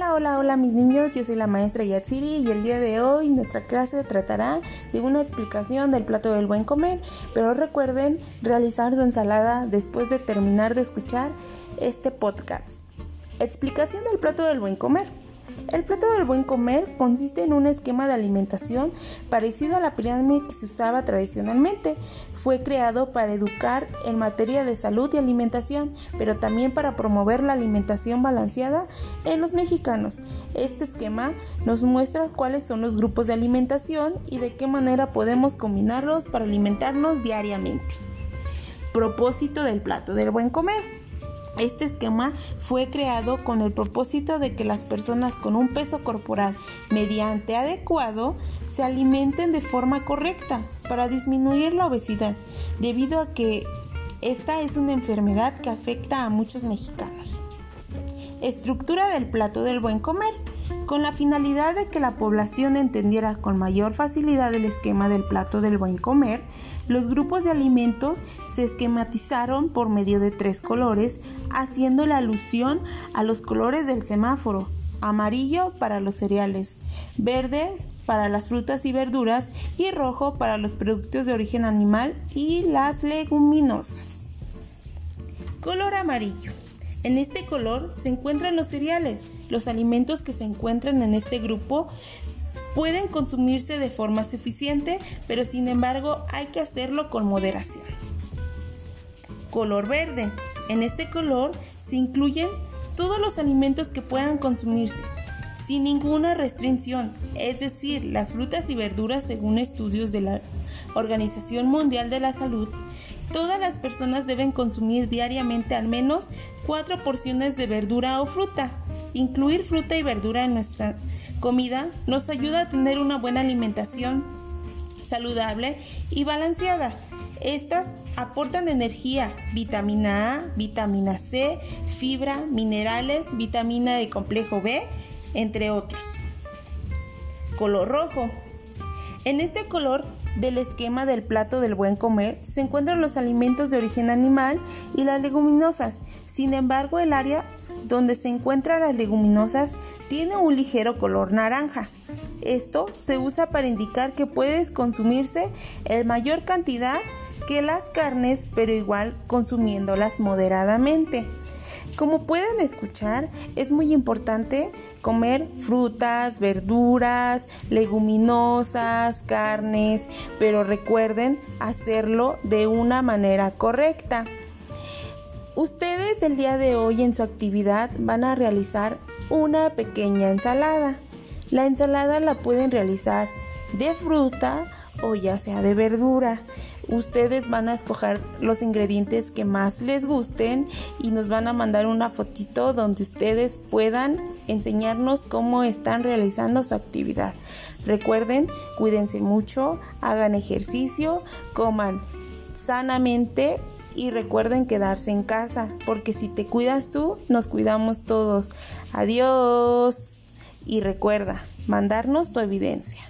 Hola, hola, hola mis niños, yo soy la maestra Yatsiri y el día de hoy nuestra clase tratará de una explicación del plato del buen comer, pero recuerden realizar su ensalada después de terminar de escuchar este podcast. Explicación del plato del buen comer. El plato del buen comer consiste en un esquema de alimentación parecido a la pirámide que se usaba tradicionalmente. Fue creado para educar en materia de salud y alimentación, pero también para promover la alimentación balanceada en los mexicanos. Este esquema nos muestra cuáles son los grupos de alimentación y de qué manera podemos combinarlos para alimentarnos diariamente. Propósito del plato del buen comer. Este esquema fue creado con el propósito de que las personas con un peso corporal mediante adecuado se alimenten de forma correcta para disminuir la obesidad, debido a que esta es una enfermedad que afecta a muchos mexicanos. Estructura del plato del buen comer. Con la finalidad de que la población entendiera con mayor facilidad el esquema del plato del buen comer, los grupos de alimentos se esquematizaron por medio de tres colores, haciendo la alusión a los colores del semáforo. Amarillo para los cereales, verde para las frutas y verduras y rojo para los productos de origen animal y las leguminosas. Color amarillo. En este color se encuentran los cereales. Los alimentos que se encuentran en este grupo pueden consumirse de forma suficiente, pero sin embargo hay que hacerlo con moderación. Color verde. En este color se incluyen todos los alimentos que puedan consumirse, sin ninguna restricción, es decir, las frutas y verduras según estudios de la Organización Mundial de la Salud Todas las personas deben consumir diariamente al menos cuatro porciones de verdura o fruta. Incluir fruta y verdura en nuestra comida nos ayuda a tener una buena alimentación saludable y balanceada. Estas aportan energía, vitamina A, vitamina C, fibra, minerales, vitamina de complejo B, entre otros. Color rojo. En este color del esquema del plato del buen comer se encuentran los alimentos de origen animal y las leguminosas. Sin embargo, el área donde se encuentran las leguminosas tiene un ligero color naranja. Esto se usa para indicar que puedes consumirse en mayor cantidad que las carnes, pero igual consumiéndolas moderadamente. Como pueden escuchar, es muy importante comer frutas, verduras, leguminosas, carnes, pero recuerden hacerlo de una manera correcta. Ustedes el día de hoy en su actividad van a realizar una pequeña ensalada. La ensalada la pueden realizar de fruta o ya sea de verdura. Ustedes van a escoger los ingredientes que más les gusten y nos van a mandar una fotito donde ustedes puedan enseñarnos cómo están realizando su actividad. Recuerden, cuídense mucho, hagan ejercicio, coman sanamente y recuerden quedarse en casa, porque si te cuidas tú, nos cuidamos todos. Adiós. Y recuerda, mandarnos tu evidencia.